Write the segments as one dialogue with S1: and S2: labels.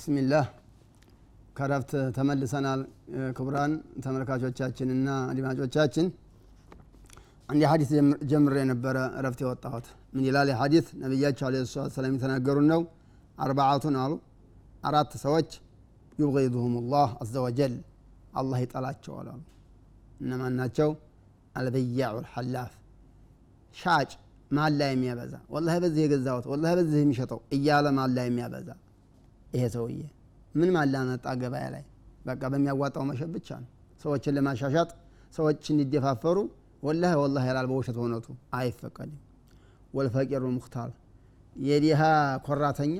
S1: ብስሚላህ ከረፍት ተመልሰናል። ክቡራን ተመልካቾቻችንና አድማጮቻችን። አንድ ሀዲስ ጀምሬ የነበረ ረፍት የወጣሁት። ምን ይላል ሀዲስ ነቢያቸው አለ ሰላት ሰላም የተናገሩን ነው። አርባዓቱን አሉ። አራት ሰዎች ዩብغضሁም ላህ አዘ አላህ ይጠላቸዋል አሉ። እነማን ናቸው? አልበያዑ ልሐላፍ ሻጭ ማላ የሚያበዛ? ወላሂ በዚህ የገዛሁት ወላሂ በዚህ የሚሸጠው እያለ ማላ የሚያበዛ ይሄ ሰውዬ ምን ማላ መጣ ገበያ ላይ። በቃ በሚያዋጣው መሸጥ ብቻ ነው። ሰዎችን ለማሻሻጥ ሰዎች እንዲደፋፈሩ ወላሂ ወላሂ ያላል በውሸት በእውነቱ። አይፈቀድም። ወልፈቂሩ ሙክታር። የዲሃ ኮራተኛ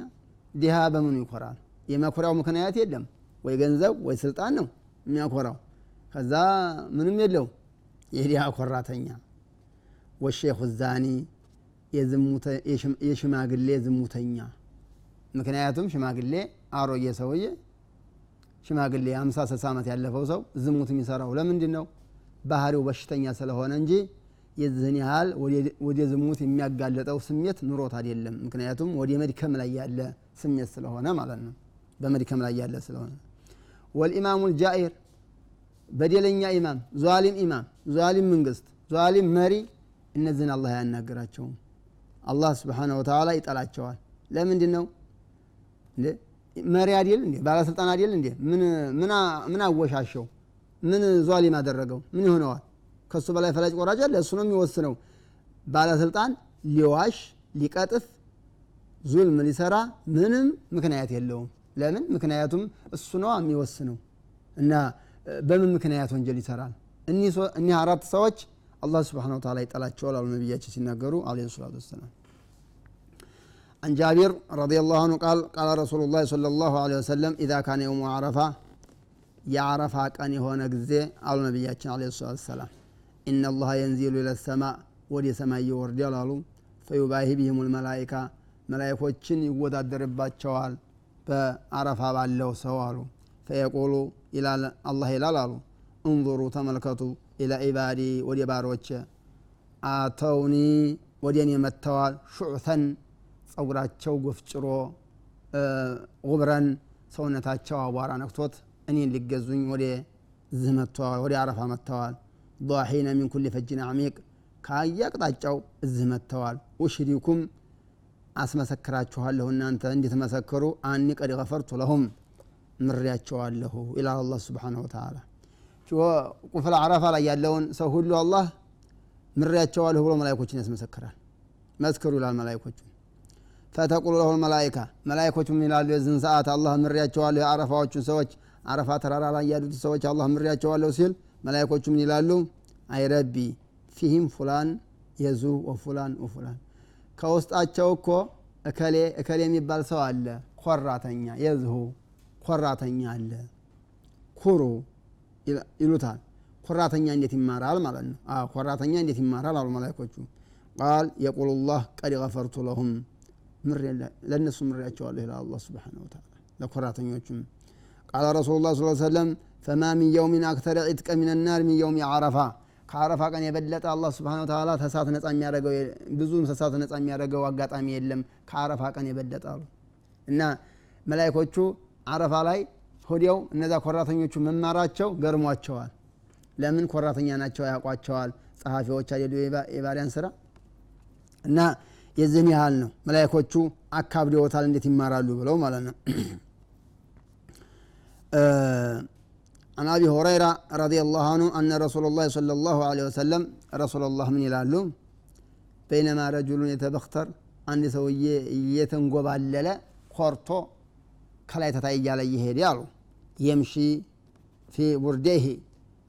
S1: ዲሃ በምኑ ይኮራል? የመኩሪያው ምክንያት የለም። ወይ ገንዘብ ወይ ስልጣን ነው የሚያኮራው። ከዛ ምንም የለው። የዲሃ ኮራተኛ። ወሼኹ ዛኒ የሽማግሌ ዝሙተኛ ምክንያቱም ሽማግሌ አሮጌ ሰውዬ ሽማግሌ አምሳ ስልሳ ዓመት ያለፈው ሰው ዝሙት የሚሰራው ለምንድን ነው ባህሪው በሽተኛ ስለሆነ እንጂ የዚህን ያህል ወደ ዝሙት የሚያጋለጠው ስሜት ኑሮት አይደለም። ምክንያቱም ወደ መድከም ላይ ያለ ስሜት ስለሆነ ማለት ነው። በመድከም ላይ ያለ ስለሆነ። ወልኢማሙ ልጃኢር በደለኛ ኢማም ዟሊም ኢማም ዟሊም መንግስት ዟሊም መሪ እነዚህን አላህ አያናግራቸውም። አላህ ስብሓነ ወተላ ይጠላቸዋል። ለምንድን ነው መሪ አይደል እንዴ? ባለስልጣን አይደል እንዴ? ምን አወሻሸው? ምን ዟሊም አደረገው? ምን ይሆነዋል? ከሱ በላይ ፈላጭ ቆራጭ አለ? እሱ ነው የሚወስነው። ባለስልጣን ሊዋሽ ሊቀጥፍ ዙልም ሊሰራ ምንም ምክንያት የለውም። ለምን? ምክንያቱም እሱ ነው የሚወስነው። እና በምን ምክንያት ወንጀል ይሰራል? እኒህ አራት ሰዎች አላህ ስብሓን ወተላ ይጠላቸዋል አሉ ነቢያችን ሲናገሩ አለ ሰላቱ ወሰላም عن جابر رضي الله عنه قال قال رسول الله صلى الله عليه وسلم إذا كان يوم عرفة يعرفها كان هنا جزء على النبي عليه الصلاة والسلام إن الله ينزل إلى السماء ودي سماء يورد يلالو فيباهي بهم الملائكة ملائكዎችን ይወዳደርባቸዋል በአረፋ ባለው ሰው አሉ። ፈየቁሉ አላህ ይላል አሉ። እንظሩ ተመልከቱ ኢላ ኢባዲ ወደ ባሮች አተውኒ ወደ እኔ መጥተዋል شعثا ጸጉራቸው ጎፍጭሮ غبرا ሰውነታቸው አቧራ ነክቶት እኔን ሊገዙኝ ወደ እዝህ መጥተዋል ወደ አረፋ መጥተዋል። ضاحين من كل فج عميق ከየአቅጣጫው እዝህ መጥተዋል። ውሽሪኩም አስመሰክራችኋለሁ እናንተ እንድትመሰክሩ አኒ ቀድ ገፈርቱ ለሁም ምሬያቸዋለሁ ይላል አላህ ስብሓነሁ ወተዓላ። ቁፍል አረፋ ላይ ያለውን ሰው ሁሉ አላህ ምሬያቸዋለሁ ብሎ መላይኮችን ያስመሰክራል። መስክሩ ይላል መላይኮቹ ፈተቁሉ ለሁ መላይካ መላይኮቹ ምን ይላሉ የዝን ሰዓት አላህ ምሬያቸዋለሁ የአረፋዎቹን ሰዎች አረፋ ተራራ ላይ ያሉት ሰዎች አላህ ምሬያቸዋለሁ ሲል መላይኮቹ ምን ይላሉ? አይ ረቢ ፊህም ፉላን የዙ ወፉላን ወፉላን። ከውስጣቸው እኮ እከሌ እከሌ የሚባል ሰው አለ ኮራተኛ የዝሁ ኮራተኛ አለ ኩሩ ይሉታል። ኮራተኛ እንዴት ይማራል ማለት ነው? ኮራተኛ እንዴት ይማራል አሉ መላይኮቹ ቃል የቁሉ ላህ ቀድ ገፈርቱ ለሁም ለእነሱ ምሬያቸዋለሁ ይላል አላ ስብሓን ወተላ ለኮራተኞቹም ቃል ረሱሉ ስ ሰለም ፈማ ሚን የውሚን አክተረ ዒትቀ ሚን ሚን የውም ዓረፋ። ከአረፋ ቀን የበለጠ አላህ ስብሓን ተላ ተሳት ነጻ የሚያደረገው ብዙ ተሳት ነጻ የሚያደረገው አጋጣሚ የለም። ከአረፋ ቀን የበለጠ አሉ። እና መላይኮቹ አረፋ ላይ ሆዲያው እነዛ ኮራተኞቹ መማራቸው ገርሟቸዋል። ለምን ኮራተኛ ናቸው ያውቋቸዋል? ጸሐፊዎች አይደሉ የባሪያን ስራ። እና የዚህን ያህል ነው መላይኮቹ አካብደውታል እንዴት ይማራሉ ብለው ማለት ነው عن أبي هريرة رضي الله عنه أن رسول الله صلى الله عليه وسلم رسول الله من يلالو بينما رجل يتبختر عند سوي يتنقب على خورتو كلا يتتأيج على يهيد يالو يمشي في برديه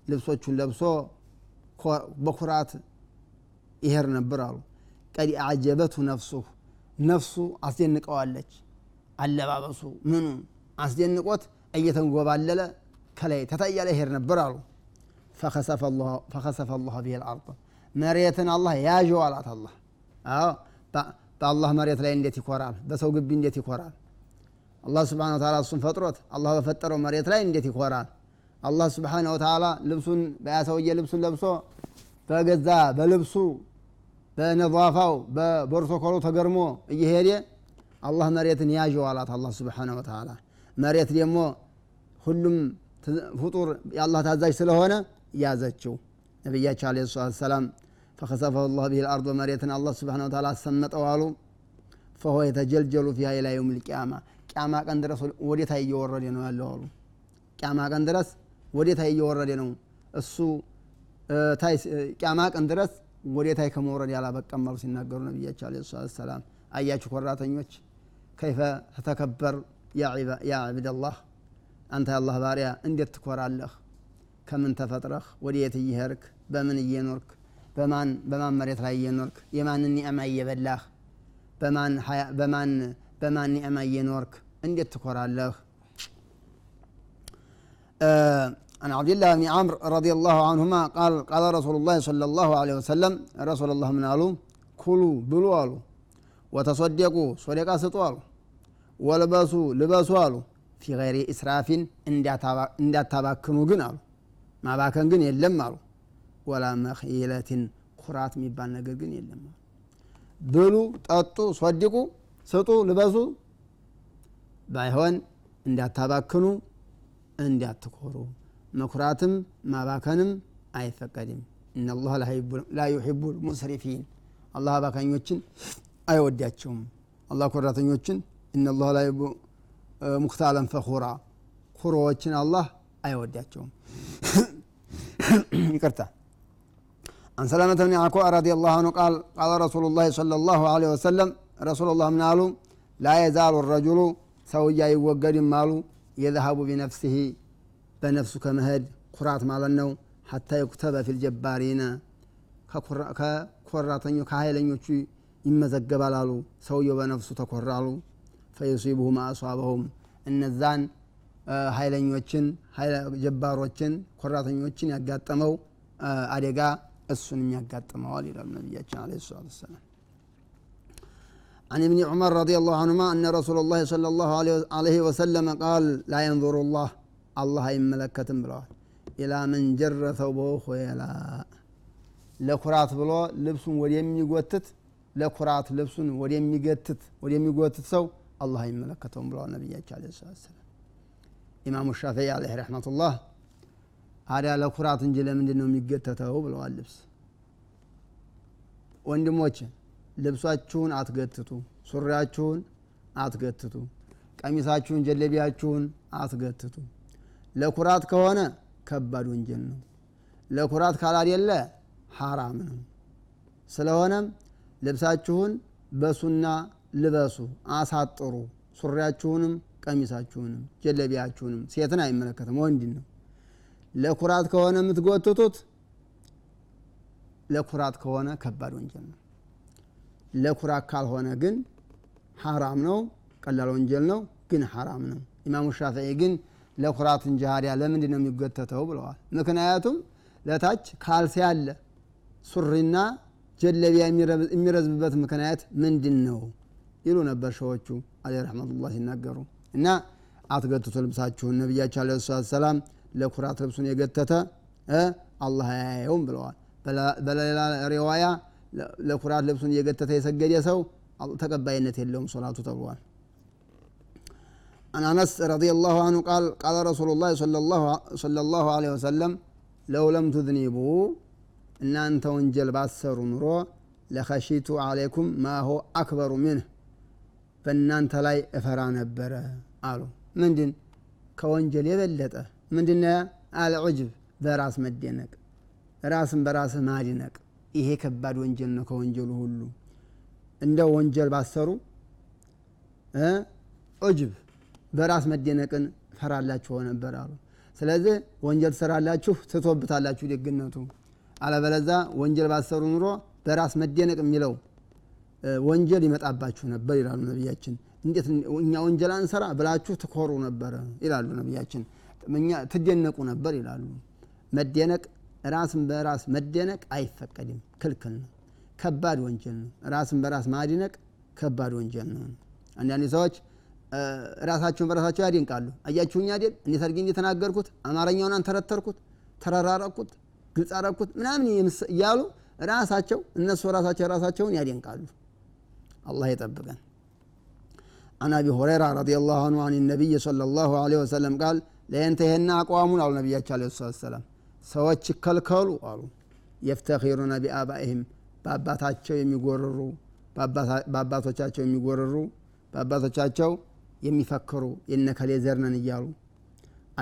S1: لبسوچون لبسو بكرات يهر نبرالو قد ቀዲ አጀበቱ ነፍሱ ነፍሱ አስደንቀዋለች። አለባበሱ ምኑ አስደንቆት እየተንጎባለለ ከላይ ተታያለ ይሄድ ነበር አሉ። ፈከሰፈ ላ ብሄ ልአርض መሬትን አላህ ያዥው አላት አላህ። በአላህ መሬት ላይ እንዴት ይኮራል? በሰው ግቢ እንዴት ይኮራል? አላህ ስብሓን ወተዓላ እሱን ፈጥሮት አላህ በፈጠረው መሬት ላይ እንዴት ይኮራል? አላ ስብሓን ወተዓላ ልብሱን በያ ልብሱን ለብሶ በገዛ በልብሱ በነፋፋው በፕሮቶኮሉ ተገርሞ እየሄደ አላህ መሬትን ያዥው አላት አላህ ስብሓነ ወተላ መሬት ደግሞ ሁሉም ፍጡር የአላህ ታዛዥ ስለሆነ ያዘችው። ነቢያቸው አለ ሰላት ሰላም ፈከሰፈሁ ላሁ ብሂ ልአርዶ መሬትን አላህ ስብሓን ወተላ አሰመጠው አሉ። ፈሆ የተጀልጀሉ ፊሃ ኢላ የውም ልቅያማ ቅያማ ቀን ድረስ ወዴታይ እየወረደ ነው ያለው አሉ። ቅያማ ቀን ድረስ ወዴታይ እየወረደ ነው? እሱ ቅያማ ቀን ድረስ ወዴታይ ከመውረድ ያላበቀም አሉ ሲናገሩ ነቢያቸው አለ ሰላት ሰላም አያችሁ ኮራተኞች ከይፈ ተተከበር ያ ዕብደላህ አንተ የአላህ ባሪያ እንዴት ትኮራለህ? ከምን ተፈጥረህ? ወዴት እየሄድክ? በምን እየኖርክ? በማን በማን መሬት ላይ እየኖርክ? የማንን ኒዕማ እየበላህ? በማን በማን ኒዕማ እየኖርክ? እንዴት ትኮራለህ عن عبد الله بن عمرو رضي الله عنهما قال قال رسول الله صلى الله عليه وسلم رسول الله من قالوا كلوا بلوا قالوا وتصدقوا صدقا سطوا قالوا ولبسوا لبسوا قالوا ፊ ገይሪ ኢስራፊን እንዳታባክኑ ግን አሉ ማባከን ግን የለም አሉ ወላ መክይለትን ኩራት የሚባል ነገር ግን የለም አሉ ብሉ ጠጡ ሶድቁ ስጡ ልበሱ ባይሆን እንዳታባክኑ እንዳትኮሩ መኩራትም ማባከንም አይፈቀድም እናላህ ላ ዩሒቡ ልሙስሪፊን አላህ አባካኞችን አይወዳቸውም አላህ ኮራተኞችን እናላህ ላ ሙክታለን ፈኹራ ኩሮዎችን አላህ አይወዳቸውም ይቅርታ عن سلامة بن عكوع رضي الله عنه قال قال رسول الله صلى الله عليه وسلم رسول الله من قالوا لا يزال الرجل سويا يوجد مالو يذهب بنفسه بنفسه كمهد كرات مالنو حتى يكتب في الجبارين ككراتنيو كهايلنيو ይመዘገባል አሉ ሰውየው በነፍሱ ተኮራሉ ፈዩሲቡሁ ማ አሷበሁም እነዛን ኃይለኞችን ጀባሮችን ኮራተኞችን ያጋጠመው አደጋ እሱንም ያጋጥመዋል ይላሉ ነቢያችን አለ ሰላት ወሰላም عن ابن عمر رضي الله عنهما أن رسول الله صلى الله عليه وسلم قال لا ينظر الله አላህ አይመለከትም ብለዋል። ኢላ መን ጀረ ተውበው ለኩራት ብሎ ልብሱን ወደሚጎትት ለኩራት ልብሱን ወደሚገትት ወደሚጎትት ሰው አላህ አይመለከተውም ብለዋል ነቢያቸው አለ ሰላት ሰላም ኢማሙ ሻፊዒ አለህ ረሕመቱላህ አዲያ ለኩራት እንጂ ለምንድን ነው የሚገተተው ብለዋል ልብስ። ወንድሞች ልብሳችሁን አትገትቱ ሱሪያችሁን አትገትቱ ቀሚሳችሁን ጀለቢያችሁን አትገትቱ። ለኩራት ከሆነ ከባድ ወንጀል ነው። ለኩራት ካላደለ ሐራም ነው። ስለሆነም ልብሳችሁን በሱና ልበሱ አሳጥሩ። ሱሪያችሁንም ቀሚሳችሁንም ጀለቢያችሁንም ሴትን አይመለከትም ወንድን ነው። ለኩራት ከሆነ የምትጎትቱት ለኩራት ከሆነ ከባድ ወንጀል ነው። ለኩራት ካልሆነ ግን ሐራም ነው ቀላል ወንጀል ነው ግን ሐራም ነው። ኢማሙ ሻፊዒ ግን ለኩራት እንጂ ሀዲያ ለምንድን ነው የሚጎተተው ብለዋል። ምክንያቱም ለታች ካልሲ ያለ ሱሪና ጀለቢያ የሚረዝብበት ምክንያት ምንድን ነው ይሉ ነበር ሸዎቹ አለ ረሕመቱላ ሲናገሩ። እና አትገትቱ ልብሳችሁን። ነቢያቸው አለ ሰላት ሰላም ለኩራት ልብሱን የገተተ አላህ አያየውም ብለዋል። በሌላ ሪዋያ ለኩራት ልብሱን እየገተተ የሰገደ ሰው ተቀባይነት የለውም ሶላቱ ተብሏል عن أنس رضي الله عنه قال قال رسول الله صلى الله صلى الله عليه وسلم لو لم تذنبوا إن أنت وانجل باسر نرو لخشيت عليكم ما هو أكبر منه በእናንተ ላይ እፈራ ነበረ አሉ ምንድን ከወንጀል የበለጠ ምንድን አልዑጅብ በራስ መደነቅ ራስን በራስ ማድነቅ ይሄ ከባድ ወንጀል ነው ከወንጀሉ ሁሉ እንደ ወንጀል ባሰሩ ዑጅብ በራስ መደነቅን ፈራላችሁ ነበር አሉ። ስለዚህ ወንጀል ትሰራላችሁ ትቶብታላችሁ ደግነቱ። አለበለዛ ወንጀል ባሰሩ ኑሮ በራስ መደነቅ የሚለው ወንጀል ይመጣባችሁ ነበር ይላሉ ነቢያችን። እንዴት እኛ ወንጀል አንሰራ ብላችሁ ትኮሩ ነበረ ይላሉ ነቢያችን። እኛ ትደነቁ ነበር ይላሉ። መደነቅ ራስን በራስ መደነቅ አይፈቀድም። ክልክል ነው። ከባድ ወንጀል ነው። ራስን በራስ ማድነቅ ከባድ ወንጀል ነው። አንዳንድ ሰዎች ራሳቸውን በራሳቸው ያደንቃሉ። አያችሁኝ አይደል? እንዴት አድርጌ እንደተናገርኩት አማርኛውን አንተረተርኩት፣ ተረራረኩት፣ ግልጽ አረኩት ምናምን እያሉ ራሳቸው እነሱ ራሳቸው ራሳቸውን ያደንቃሉ። አላህ ይጠብቀን። አን አቢ ሁረይራ ረዲየላሁ አንሁ አን ነቢይ ሰለላሁ ዐለይሂ ወሰለም ቃል ለየንተሄና አቋሙን አሉ ነቢያቸው ዐለይሂ ሰላም ሰዎች ይከልከሉ አሉ የፍተኪሩነ ቢአባኢህም በአባታቸው የሚጎርሩ በአባቶቻቸው የሚጎርሩ በአባቶቻቸው የሚፈክሩ የነከሌ ዘርነን እያሉ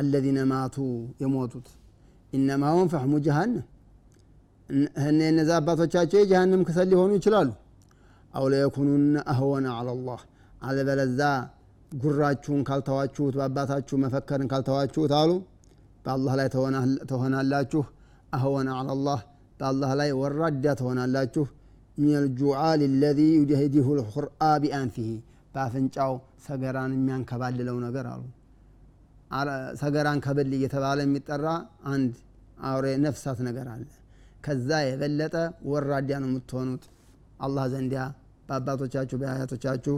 S1: አለዚነ ማቱ የሞቱት ኢነማሁም ፈሕሙ ጀሃነም እነ እነዚ አባቶቻቸው የጀሃንም ክሰል ሊሆኑ ይችላሉ አው ለየኩኑነ አህወነ አላላህ አለበለዛ ጉራችሁን ካልተዋችሁት በአባታችሁ መፈከርን ካልተዋችሁት አሉ በአላህ ላይ ትሆናላችሁ አህወነ አላላህ በአላህ ላይ ወራዳ ትሆናላችሁ ሚን ልጁዓል ለዚ ዩጀህዲሁ ልሑርአ ቢአንፊሂ በአፍንጫው ሰገራን የሚያንከባልለው ነገር አሉ። ሰገራን ከብል እየተባለ የሚጠራ አንድ አውሬ ነፍሳት ነገር አለ። ከዛ የበለጠ ወራዲያ ነው የምትሆኑት። አላህ ዘንዲያ በአባቶቻችሁ በአያቶቻችሁ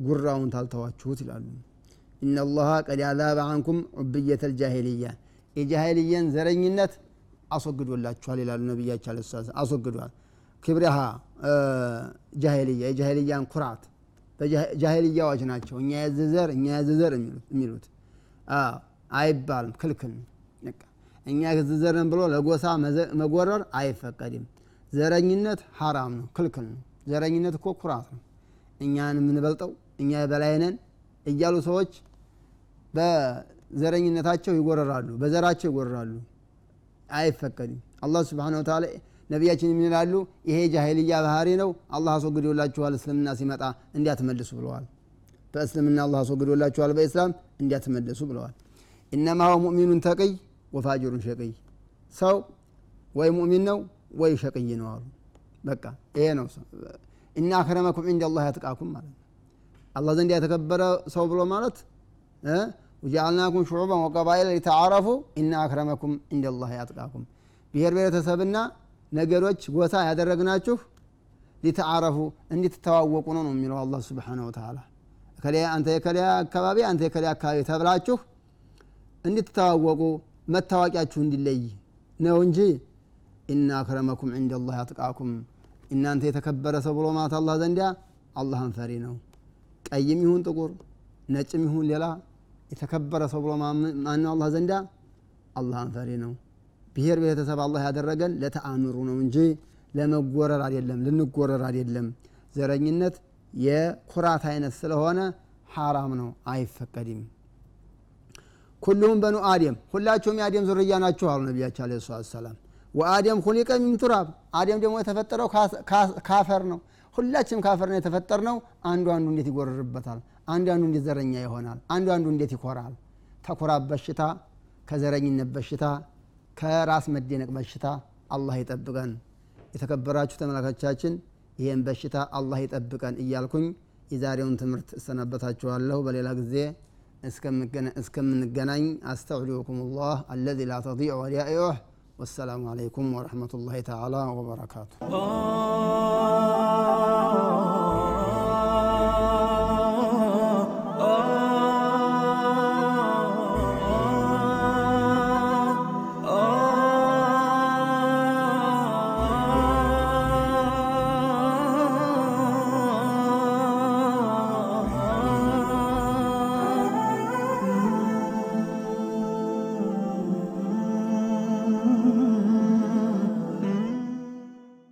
S1: ጉራውን ታልተዋችሁት ይላሉ። ኢነላሃ ቀድ አዛበ አንኩም ዑብየተ ልጃሂልያ የጃሂልየን ዘረኝነት አስወግዶላችኋል ይላሉ ነቢያቸው አለ አስወግዷል። ክብሪሃ ጃሂልያ የጃሂልያን ኩራት ጃሂልያዎች ናቸው። እኛ የዝዘር እኛ የዝዘር የሚሉት አይባልም። ክልክል ነው። እኛ የዝዘርን ብሎ ለጎሳ መጎረር አይፈቀድም። ዘረኝነት ሐራም ነው። ክልክል ነው። ዘረኝነት እኮ ኩራት ነው። እኛን የምንበልጠው እኛ የበላይነን እያሉ ሰዎች በዘረኝነታቸው ይጎረራሉ በዘራቸው ይጎረራሉ። አይፈቀድም። አላህ ስብሓን ወተላ ነቢያችን የሚላሉ ይሄ ጃሂልያ ባህሪ ነው አላህ አስወግዶላችኋል እስልምና ሲመጣ እንዲያትመልሱ ብለዋል። በእስልምና አላህ አስወግዶላችኋል በኢስላም እንዲያትመልሱ ብለዋል። ኢነማ ሁwa ሙእሚኑን ተቅይ ወፋጅሩን ሸቅይ። ሰው ወይ ሙእሚን ነው ወይ ሸቅይ ነው አሉ። በቃ ይሄ ነው እና አክረመኩም ዕንደ አላህ ያትቃኩም ማለት ነው። አላህ ዘንድ የተከበረ ሰው ብሎ ማለት ወጀዓልናኩም ሹዑበን ወቀባኢል ሊተዓረፉ ኢና አክረመኩም ዕንደ አላህ ያጥቃኩም ብሔር ብሔረተሰብና ነገዶች ጎሳ ያደረግናችሁ ሊተዓረፉ እንድትተዋወቁ ነው ነው የሚለው አላህ ስብሓነ ወተዓላ። አንተ የከሊያ አካባቢ አንተ የከሊያ አካባቢ ተብላችሁ እንድትተዋወቁ መታወቂያችሁ እንዲለይ ነው እንጂ ኢና አክረመኩም ዕንደ አላህ ያጥቃኩም እናንተ የተከበረ ሰው ብሎ ማለት አላህ ዘንዲያ አላህን ፈሪ ነው። ቀይም ይሁን ጥቁር ነጭም ይሁን ሌላ የተከበረ ሰው ብሎ ማነው አላህ ዘንዳ አላህን ፈሪ ነው ብሔር ቤተሰብ አላህ ያደረገን ለተአምሩ ነው እንጂ ለመጎረር አይደለም ልንጎረር አይደለም። ዘረኝነት የኩራት አይነት ስለሆነ ሐራም ነው አይፈቀድም። ኩሉሁም በኑ አደም ሁላቸውም የአደም ዙርያ ናቸው አሉ ነቢያቸው አለ ሰላት ሰላም ወአደም ሁሊቀ ሚን ቱራብ አደም ደግሞ የተፈጠረው ካፈር ነው። ሁላችንም ካፈር ነው የተፈጠር ነው አንዱ አንዱ እንዴት ይጎረርበታል አንዱ አንዱ እንዴት ዘረኛ ይሆናል? አንዱ አንዱ እንዴት ይኮራል? ተኩራብ በሽታ ከዘረኝነት በሽታ ከራስ መደነቅ በሽታ አላህ ይጠብቀን። የተከበራችሁ ተመልካቾቻችን ይህን በሽታ አላህ ይጠብቀን እያልኩኝ የዛሬውን ትምህርት እሰናበታችኋለሁ። በሌላ ጊዜ እስከምንገናኝ አስተውሊኩም ላህ አለዚ ላ ተዲዑ ወዲያኢዑህ ወሰላሙ አለይኩም ወረሕመቱላሂ ተዓላ ወበረካቱ።